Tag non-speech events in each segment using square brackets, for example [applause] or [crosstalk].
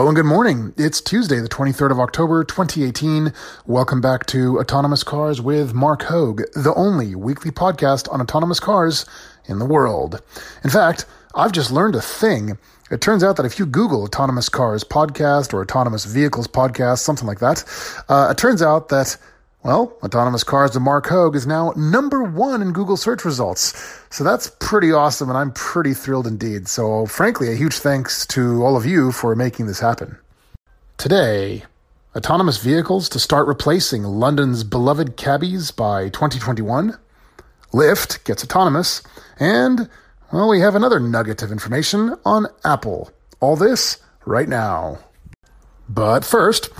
Hello and good morning. It's Tuesday, the 23rd of October, 2018. Welcome back to Autonomous Cars with Marc Hoag, the only weekly podcast on autonomous cars in the world. In fact, I've just learned a thing. It turns out that if you Google Autonomous Cars podcast or Autonomous Vehicles podcast, something like that, uh, it turns out that well, Autonomous Cars with Marc Hoag is now number one in Google search results. So that's pretty awesome, and I'm pretty thrilled indeed. So, frankly, a huge thanks to all of you for making this happen. Today, autonomous vehicles to start replacing London's beloved cabbies by 2021. Lyft gets autonomous. And, well, we have another nugget of information on Apple. All this right now. But first,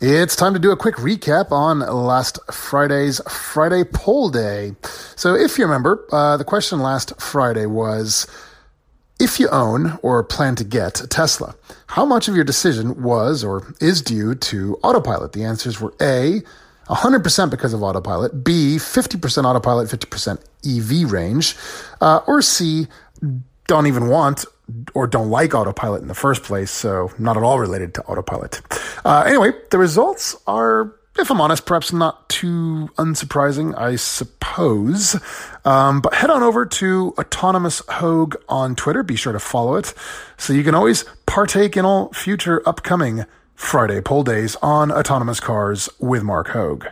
it's time to do a quick recap on last Friday's Friday poll day. So, if you remember, uh, the question last Friday was if you own or plan to get a Tesla, how much of your decision was or is due to autopilot? The answers were A, 100% because of autopilot, B, 50% autopilot, 50% EV range, uh, or C, don't even want or don't like autopilot in the first place, so not at all related to autopilot. Uh, anyway, the results are, if I'm honest, perhaps not too unsurprising, I suppose. Um, but head on over to Autonomous Hoag on Twitter. Be sure to follow it so you can always partake in all future upcoming Friday poll days on autonomous cars with Marc Hoag.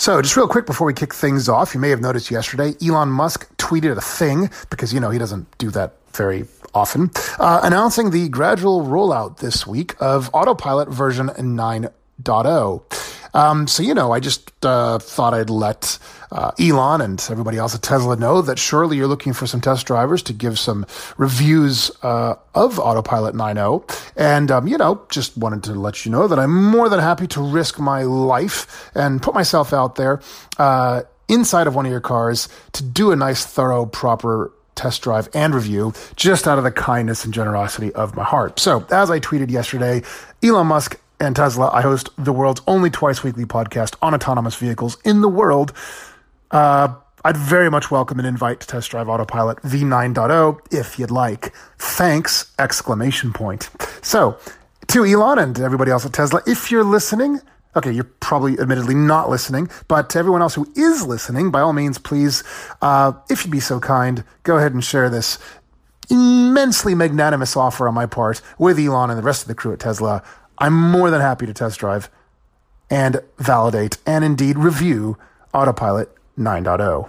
So, just real quick before we kick things off, you may have noticed yesterday Elon Musk tweeted a thing because, you know, he doesn't do that very often, uh, announcing the gradual rollout this week of Autopilot version 9.0. Um, so, you know, I just uh, thought I'd let uh, Elon and everybody else at Tesla know that surely you're looking for some test drivers to give some reviews uh, of Autopilot 9.0. And, um, you know, just wanted to let you know that I'm more than happy to risk my life and put myself out there uh, inside of one of your cars to do a nice, thorough, proper test drive and review just out of the kindness and generosity of my heart. So, as I tweeted yesterday, Elon Musk and Tesla, I host the world's only twice weekly podcast on autonomous vehicles in the world. Uh, I'd very much welcome an invite to test drive Autopilot V9.0 if you'd like. Thanks! Exclamation point. So, to Elon and everybody else at Tesla, if you're listening, okay, you're probably admittedly not listening, but to everyone else who is listening, by all means, please, uh, if you'd be so kind, go ahead and share this immensely magnanimous offer on my part with Elon and the rest of the crew at Tesla. I'm more than happy to test drive and validate and indeed review Autopilot 9.0.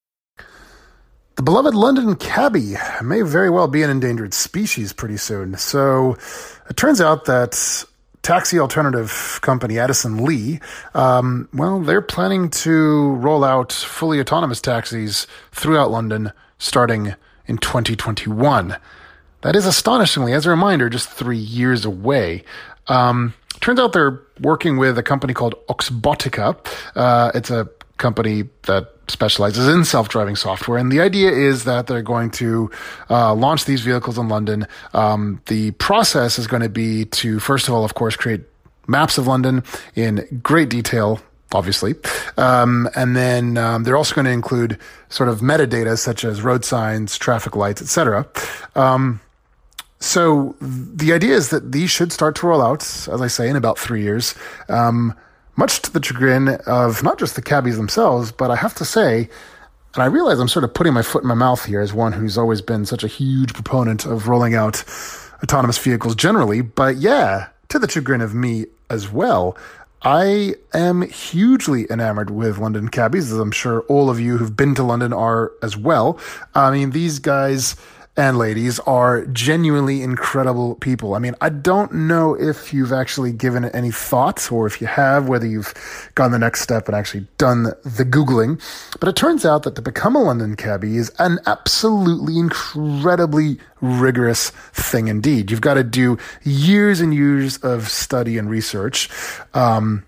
The beloved London cabbie may very well be an endangered species pretty soon. So it turns out that taxi alternative company Addison Lee, um, well, they're planning to roll out fully autonomous taxis throughout London starting in 2021. That is astonishingly, as a reminder, just three years away. Um, turns out they're working with a company called Oxbotica. Uh, it's a company that specializes in self-driving software. And the idea is that they're going to uh, launch these vehicles in London. Um, the process is going to be to, first of all, of course, create maps of London in great detail. Obviously, um, and then um, they're also going to include sort of metadata such as road signs, traffic lights, etc. Um, so the idea is that these should start to roll out, as I say, in about three years. Much to the chagrin of not just the cabbies themselves, but I have to say, and I realize I'm sort of putting my foot in my mouth here as one who's always been such a huge proponent of rolling out autonomous vehicles generally, but yeah, to the chagrin of me as well. I am hugely enamored with London cabbies, as I'm sure all of you who've been to London are as well. I mean, these guys and ladies are genuinely incredible people. I mean, I don't know if you've actually given it any thought or if you have, whether you've gone the next step and actually done the Googling, but it turns out that to become a London cabbie is an absolutely incredibly rigorous thing indeed. You've got to do years and years of study and research. Um,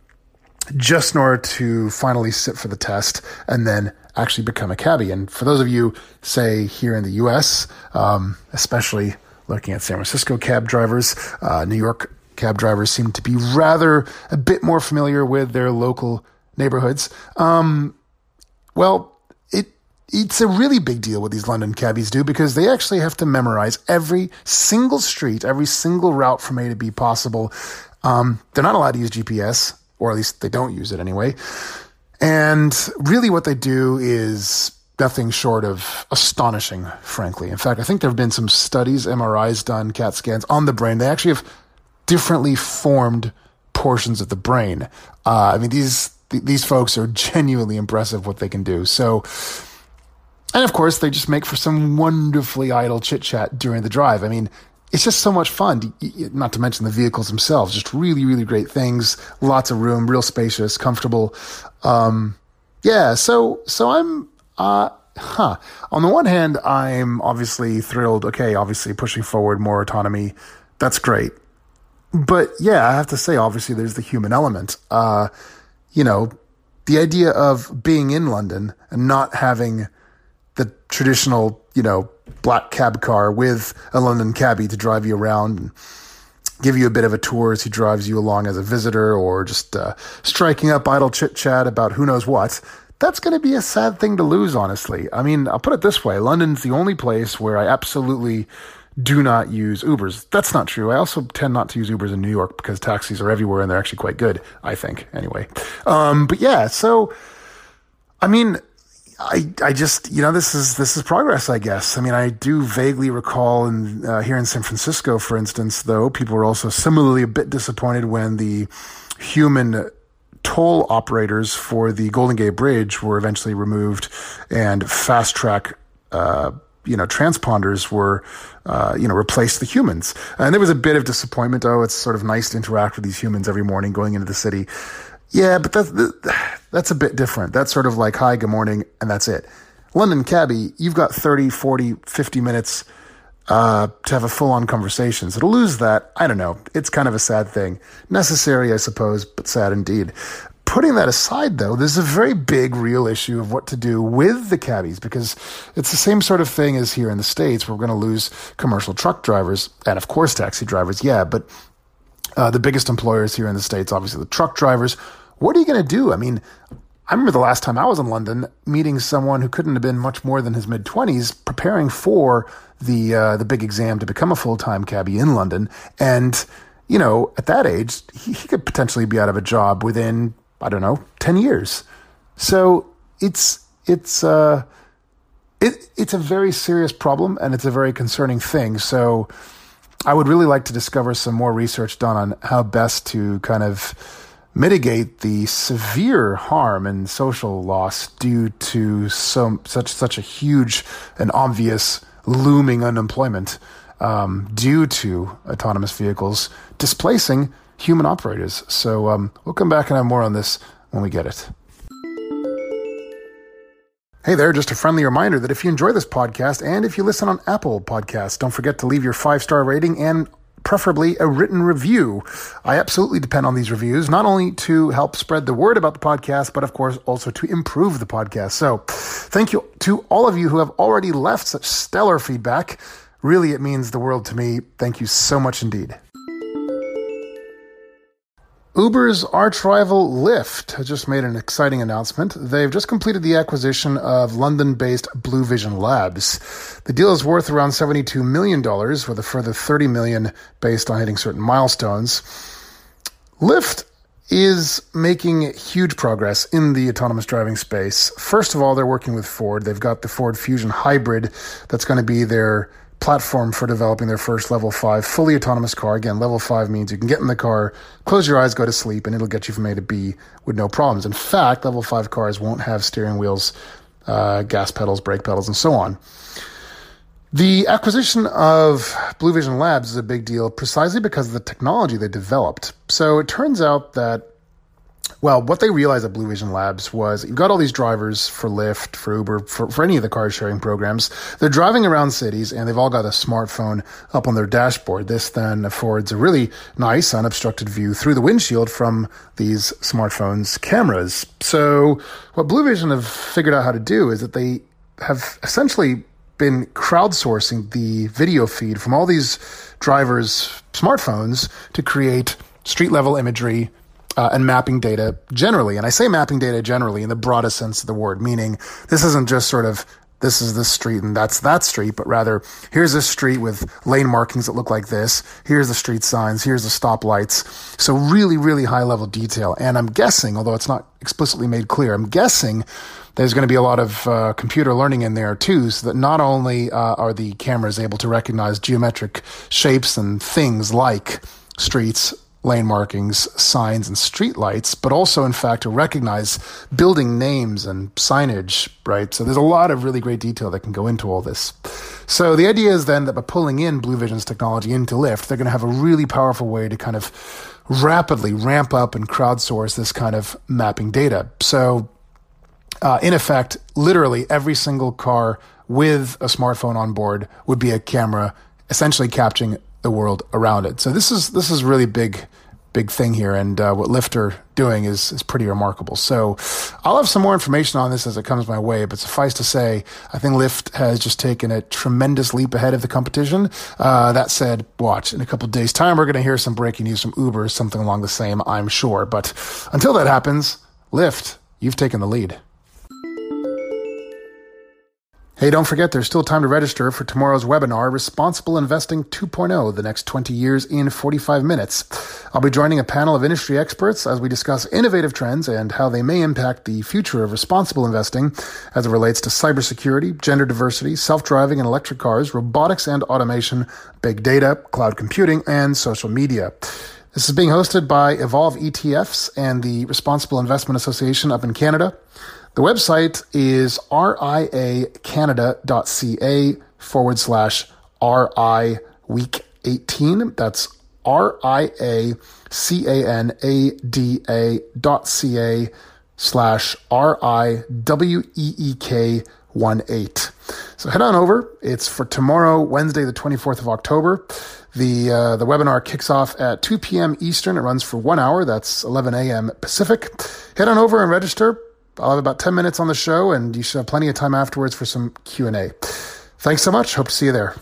just in order to finally sit for the test and then actually become a cabbie. And for those of you, say, here in the US, um, especially looking at San Francisco cab drivers, uh, New York cab drivers seem to be rather a bit more familiar with their local neighborhoods. Um, well, it it's a really big deal what these London cabbies do because they actually have to memorize every single street, every single route from A to B possible. Um, they're not allowed to use GPS or at least they don't use it anyway. And really, what they do is nothing short of astonishing, frankly. In fact, I think there have been some studies, MRIs done, CAT scans on the brain. They actually have differently formed portions of the brain. Uh, I mean, these these folks are genuinely impressive what they can do. So, and of course, they just make for some wonderfully idle chit chat during the drive. I mean, it's just so much fun. Not to mention the vehicles themselves, just really, really great things. Lots of room, real spacious, comfortable. Um, yeah, so so I'm uh, huh. On the one hand, I'm obviously thrilled. Okay, obviously pushing forward more autonomy. That's great. But yeah, I have to say, obviously, there's the human element. Uh, you know, the idea of being in London and not having the traditional, you know, black cab car with a London cabbie to drive you around and give you a bit of a tour as he drives you along as a visitor or just uh, striking up idle chit chat about who knows what. That's going to be a sad thing to lose, honestly. I mean, I'll put it this way London's the only place where I absolutely do not use Ubers. That's not true. I also tend not to use Ubers in New York because taxis are everywhere and they're actually quite good, I think, anyway. Um, but yeah, so, I mean, I, I just you know this is this is progress I guess. I mean I do vaguely recall in uh, here in San Francisco for instance though people were also similarly a bit disappointed when the human toll operators for the Golden Gate Bridge were eventually removed and FasTrak uh, you know transponders were uh, you know replaced the humans. And there was a bit of disappointment oh it's sort of nice to interact with these humans every morning going into the city. Yeah, but that's that's a bit different. That's sort of like hi, good morning, and that's it. London cabbie, you've got 30, 40, 50 minutes uh, to have a full on conversation. So to lose that, I don't know. It's kind of a sad thing. Necessary, I suppose, but sad indeed. Putting that aside, though, there's a very big, real issue of what to do with the cabbies because it's the same sort of thing as here in the States. We're going to lose commercial truck drivers and, of course, taxi drivers. Yeah, but uh, the biggest employers here in the States, obviously, the truck drivers what are you going to do? I mean, I remember the last time I was in London meeting someone who couldn't have been much more than his mid 20s preparing for the uh, the big exam to become a full-time cabbie in London. And you know at that age he, he could potentially be out of a job within I don't know 10 years. So it's it's uh it, it's a very serious problem and it's a very concerning thing. So I would really like to discover some more research done on how best to kind of mitigate the severe harm and social loss due to some such such a huge and obvious looming unemployment um, due to autonomous vehicles displacing human operators. So um, we'll come back and have more on this when we get it. Hey there, just a friendly reminder that if you enjoy this podcast and if you listen on Apple Podcasts, don't forget to leave your five star rating and preferably a written review. I absolutely depend on these reviews, not only to help spread the word about the podcast, but of course also to improve the podcast. So thank you to all of you who have already left such stellar feedback. Really, it means the world to me. Thank you so much indeed. Uber's arch rival Lyft just made an exciting announcement. They've just completed the acquisition of London based Blue Vision Labs. The deal is worth around $72 million, with a further 30 million based on hitting certain milestones. Lyft is making huge progress in the autonomous driving space. First of all, they're working with Ford. They've got the Ford Fusion Hybrid that's going to be their platform for developing their first level five fully autonomous car. Again, level five means you can get in the car, close your eyes, go to sleep, and it'll get you from A to B with no problems. In fact, level five cars won't have steering wheels, uh, gas pedals, brake pedals, and so on. The acquisition of Blue Vision Labs is a big deal precisely because of the technology they developed. So it turns out that well, what they realized at Blue Vision Labs was you've got all these drivers for Lyft, for Uber, for, for any of the car sharing programs. They're driving around cities and they've all got a smartphone up on their dashboard. This then affords a really nice unobstructed view through the windshield from these smartphones' cameras. So what Blue Vision have figured out how to do is that they have essentially been crowdsourcing the video feed from all these drivers' smartphones to create street level imagery uh, and mapping data generally. And I say mapping data generally in the broadest sense of the word, meaning this isn't just sort of this is this street and that's that street, but rather here's this street with lane markings that look like this. Here's the street signs. Here's the stoplights. So really, really high level detail. And I'm guessing, although it's not explicitly made clear, I'm guessing there's going to be a lot of uh, computer learning in there too, so that not only uh, are the cameras able to recognize geometric shapes and things like streets, lane markings, signs, and streetlights, but also, in fact, to recognize building names and signage, right? So there's a lot of really great detail that can go into all this. So the idea is then that by pulling in Blue Vision's technology into Lyft, they're going to have a really powerful way to kind of rapidly ramp up and crowdsource this kind of mapping data. So, uh, in effect, literally every single car with a smartphone on board would be a camera essentially capturing the world around it. So this is this is really big big thing here, and uh, what Lyft are doing is is pretty remarkable. So I'll have some more information on this as it comes my way, but suffice to say, I think Lyft has just taken a tremendous leap ahead of the competition. Uh, that said, watch in a couple days' time, we're going to hear some breaking news from Uber, something along the same, I'm sure. But until that happens, Lyft, you've taken the lead. Hey, don't forget there's still time to register for tomorrow's webinar, Responsible Investing 2.0, the next 20 years in 45 minutes. I'll be joining a panel of industry experts as we discuss innovative trends and how they may impact the future of responsible investing as it relates to cybersecurity, gender diversity, self-driving and electric cars, robotics and automation, big data, cloud computing, and social media. This is being hosted by Evolve ETFs and the Responsible Investment Association up in Canada. The website is riacanada.ca forward slash RI week 18. That's R I A C A N A D A dot C A slash R I W E E K 1 8. So head on over. It's for tomorrow, Wednesday, the 24th of October. The, uh, the webinar kicks off at 2 p.m. Eastern. It runs for one hour. That's 11 a.m. Pacific. Head on over and register. I'll have about 10 minutes on the show and you should have plenty of time afterwards for some Q&A. Thanks so much. Hope to see you there.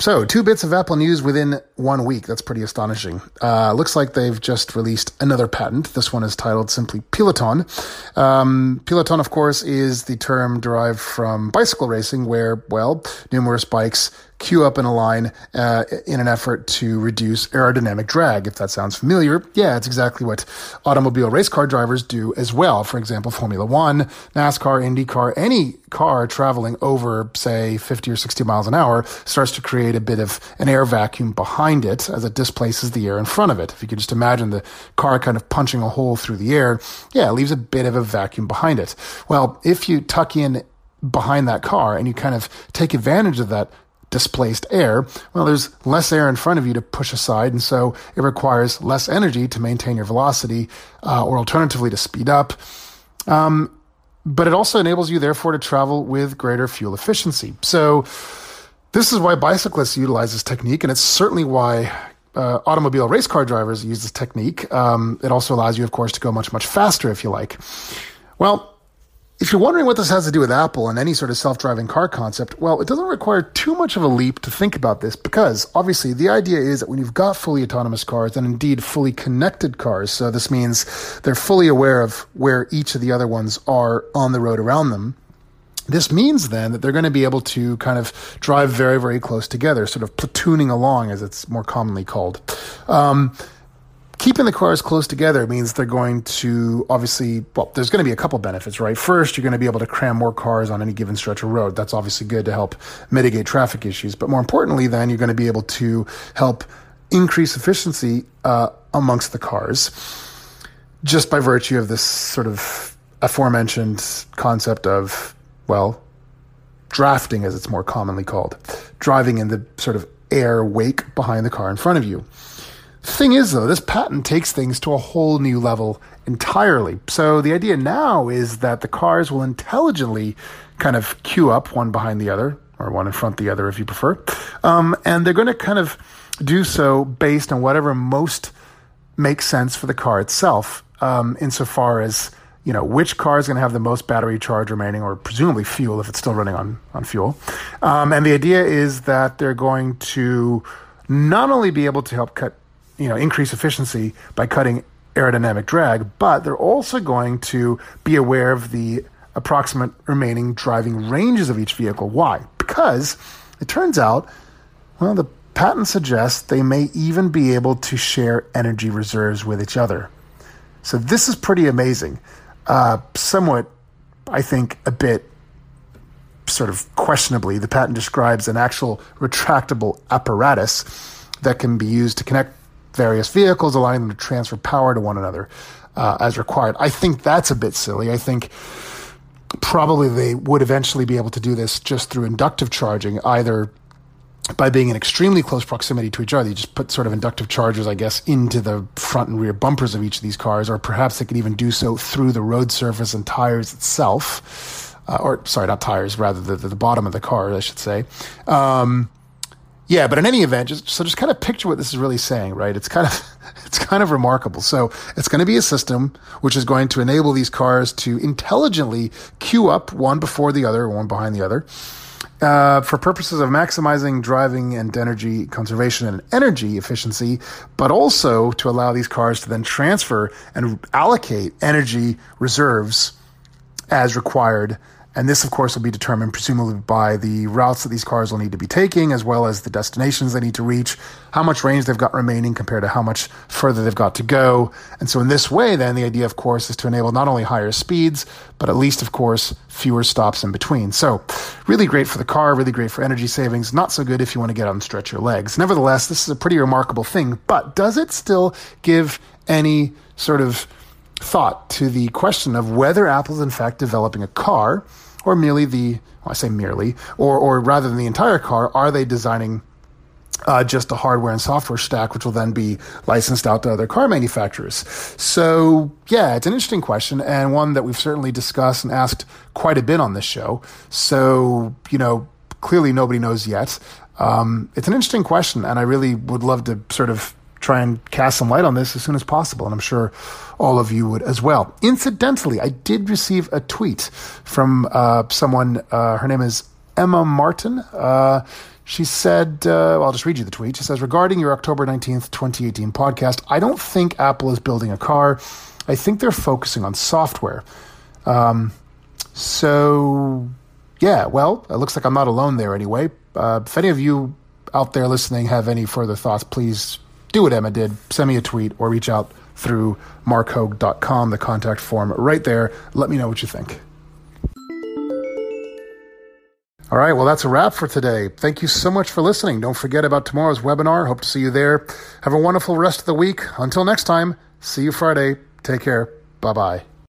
So, two bits of Apple news within one week. That's pretty astonishing. Uh, looks like they've just released another patent. This one is titled simply Peloton. Um, Peloton, of course, is the term derived from bicycle racing, where, well, numerous bikes queue up in a line uh, in an effort to reduce aerodynamic drag. If that sounds familiar, yeah, it's exactly what automobile race car drivers do as well. For example, Formula One, NASCAR, IndyCar, any car traveling over, say, 50 or 60 miles an hour starts to create a bit of an air vacuum behind it as it displaces the air in front of it. If you could just imagine the car kind of punching a hole through the air, yeah, it leaves a bit of a vacuum behind it. Well, if you tuck in behind that car and you kind of take advantage of that displaced air, well, there's less air in front of you to push aside, and so it requires less energy to maintain your velocity, uh, or alternatively to speed up. Um, but it also enables you, therefore, to travel with greater fuel efficiency. So, this is why bicyclists utilize this technique, and it's certainly why uh, automobile race car drivers use this technique. Um, it also allows you, of course, to go much, much faster if you like. Well, if you're wondering what this has to do with Apple and any sort of self driving car concept, well, it doesn't require too much of a leap to think about this because obviously the idea is that when you've got fully autonomous cars and indeed fully connected cars, so this means they're fully aware of where each of the other ones are on the road around them. This means then that they're going to be able to kind of drive very, very close together, sort of platooning along, as it's more commonly called. Um, keeping the cars close together means they're going to obviously, well, there's going to be a couple benefits, right? First, you're going to be able to cram more cars on any given stretch of road. That's obviously good to help mitigate traffic issues. But more importantly, then you're going to be able to help increase efficiency uh, amongst the cars just by virtue of this sort of aforementioned concept of, well, drafting, as it's more commonly called, driving in the sort of air wake behind the car in front of you. Thing is, though, this patent takes things to a whole new level entirely. So the idea now is that the cars will intelligently kind of queue up one behind the other, or one in front the other if you prefer. Um, and they're going to kind of do so based on whatever most makes sense for the car itself, um, insofar as you know which car is going to have the most battery charge remaining, or presumably fuel if it's still running on on fuel. Um, and the idea is that they're going to not only be able to help cut, you know, increase efficiency by cutting aerodynamic drag, but they're also going to be aware of the approximate remaining driving ranges of each vehicle. Why? Because it turns out, well, the patent suggests they may even be able to share energy reserves with each other. So this is pretty amazing. Uh, somewhat, I think, a bit sort of questionably, the patent describes an actual retractable apparatus that can be used to connect various vehicles, allowing them to transfer power to one another uh, as required. I think that's a bit silly. I think probably they would eventually be able to do this just through inductive charging, either by being in extremely close proximity to each other. You just put sort of inductive chargers, I guess, into the front and rear bumpers of each of these cars, or perhaps they could even do so through the road surface and tires itself. Uh, or sorry, not tires, rather the, the, the bottom of the car, I should say. Um, yeah, but in any event, just so just kind of picture what this is really saying, right? It's kind of [laughs] it's kind of remarkable. So it's going to be a system which is going to enable these cars to intelligently queue up one before the other, one behind the other, uh, for purposes of maximizing driving and energy conservation and energy efficiency, but also to allow these cars to then transfer and allocate energy reserves as required and this, of course, will be determined presumably by the routes that these cars will need to be taking, as well as the destinations they need to reach, how much range they've got remaining compared to how much further they've got to go. And so, in this way, then, the idea, of course, is to enable not only higher speeds, but at least, of course, fewer stops in between. So, really great for the car, really great for energy savings, not so good if you want to get out and stretch your legs. Nevertheless, this is a pretty remarkable thing, but does it still give any sort of thought to the question of whether Apple is in fact developing a car or merely the, well, I say merely, or, or rather than the entire car, are they designing uh, just a hardware and software stack, which will then be licensed out to other car manufacturers. So, yeah, it's an interesting question and one that we've certainly discussed and asked quite a bit on this show. So, you know, clearly nobody knows yet. Um, it's an interesting question, and I really would love to sort of try and cast some light on this as soon as possible. And I'm sure all of you would as well. Incidentally, I did receive a tweet from uh, someone. Uh, her name is Emma Martin. Uh, she said, uh, I'll just read you the tweet. She says, regarding your October 19th, 2018 podcast, I don't think Apple is building a car. I think they're focusing on software. Um, so, yeah, well, it looks like I'm not alone there anyway. Uh, if any of you out there listening have any further thoughts, please do what Emma did. Send me a tweet or reach out through marchoag.com, the contact form right there. Let me know what you think. All right, well, that's a wrap for today. Thank you so much for listening. Don't forget about tomorrow's webinar. Hope to see you there. Have a wonderful rest of the week. Until next time, see you Friday. Take care. Bye bye.